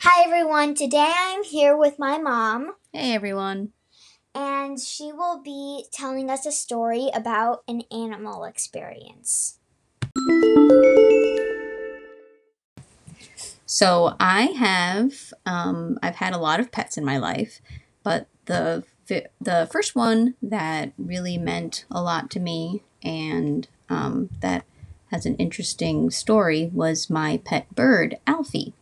Hi everyone, today I'm here with my mom, Hey everyone. and she will be telling us a story about an animal experience. So I have um, I've had a lot of pets in my life, but the the first one that really meant a lot to me and um, that has an interesting story was my pet bird Alfie.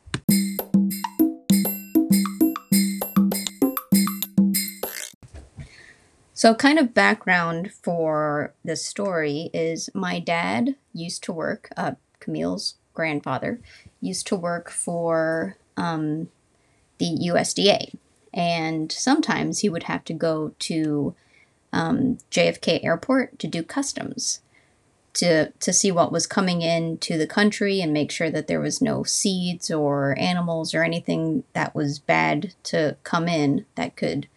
So, kind of background for this story is my dad used to work, uh, Camille's grandfather, used to work for um, the USDA. And sometimes he would have to go to um, JFK Airport to do customs to, to see what was coming into the country and make sure that there was no seeds or animals or anything that was bad to come in that could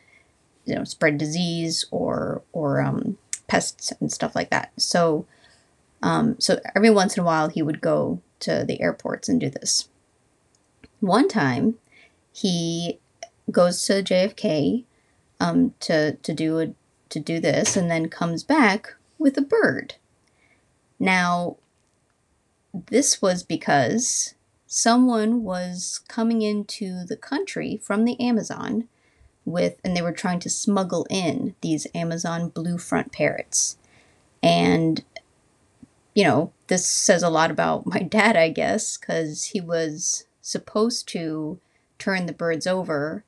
you know spread disease or or um, pests and stuff like that. So um, so every once in a while he would go to the airports and do this. One time he goes to JFK um, to to do a, to do this and then comes back with a bird. Now this was because someone was coming into the country from the Amazon with and they were trying to smuggle in these Amazon blue front parrots. And you know, this says a lot about my dad, I guess, cuz he was supposed to turn the birds over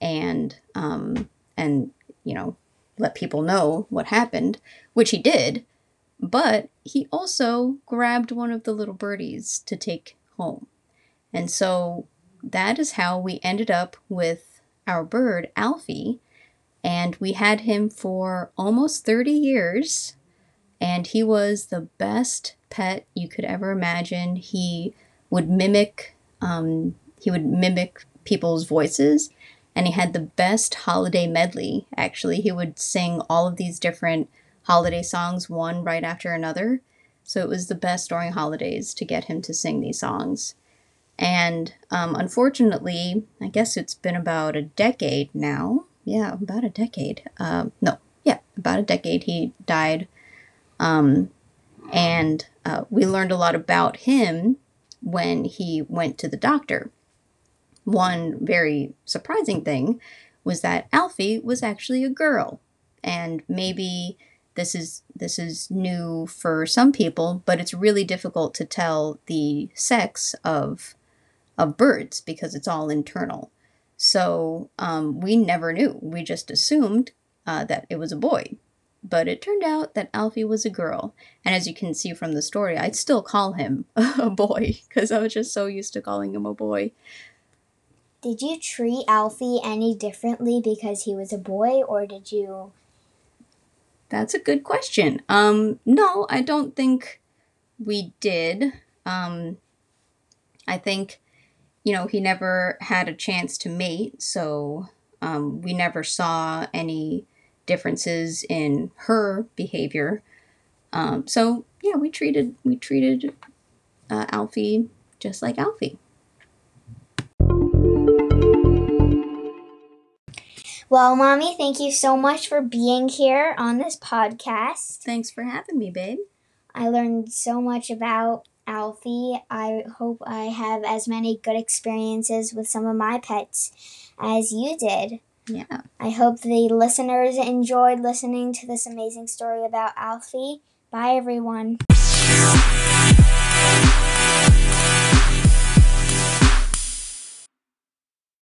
and um and you know, let people know what happened, which he did, but he also grabbed one of the little birdies to take home. And so that is how we ended up with our bird, Alfie, and we had him for almost 30 years. And he was the best pet you could ever imagine. He would mimic, um, he would mimic people's voices, and he had the best holiday medley. Actually, he would sing all of these different holiday songs, one right after another. So it was the best during holidays to get him to sing these songs. And um, unfortunately, I guess it's been about a decade now. Yeah, about a decade. Um, no, yeah, about a decade. He died. Um, and uh, we learned a lot about him when he went to the doctor. One very surprising thing was that Alfie was actually a girl. And maybe this is this is new for some people, but it's really difficult to tell the sex of of birds because it's all internal. So um, we never knew. We just assumed uh, that it was a boy. But it turned out that Alfie was a girl. And as you can see from the story, I'd still call him a boy because I was just so used to calling him a boy. Did you treat Alfie any differently because he was a boy, or did you? That's a good question. Um, no, I don't think we did. Um, I think you know, he never had a chance to mate, so um, we never saw any differences in her behavior. Um, so yeah, we treated we treated uh, Alfie just like Alfie. Well, mommy, thank you so much for being here on this podcast. Thanks for having me, babe. I learned so much about Alfie. I hope I have as many good experiences with some of my pets as you did. Yeah. I hope the listeners enjoyed listening to this amazing story about Alfie. Bye, everyone.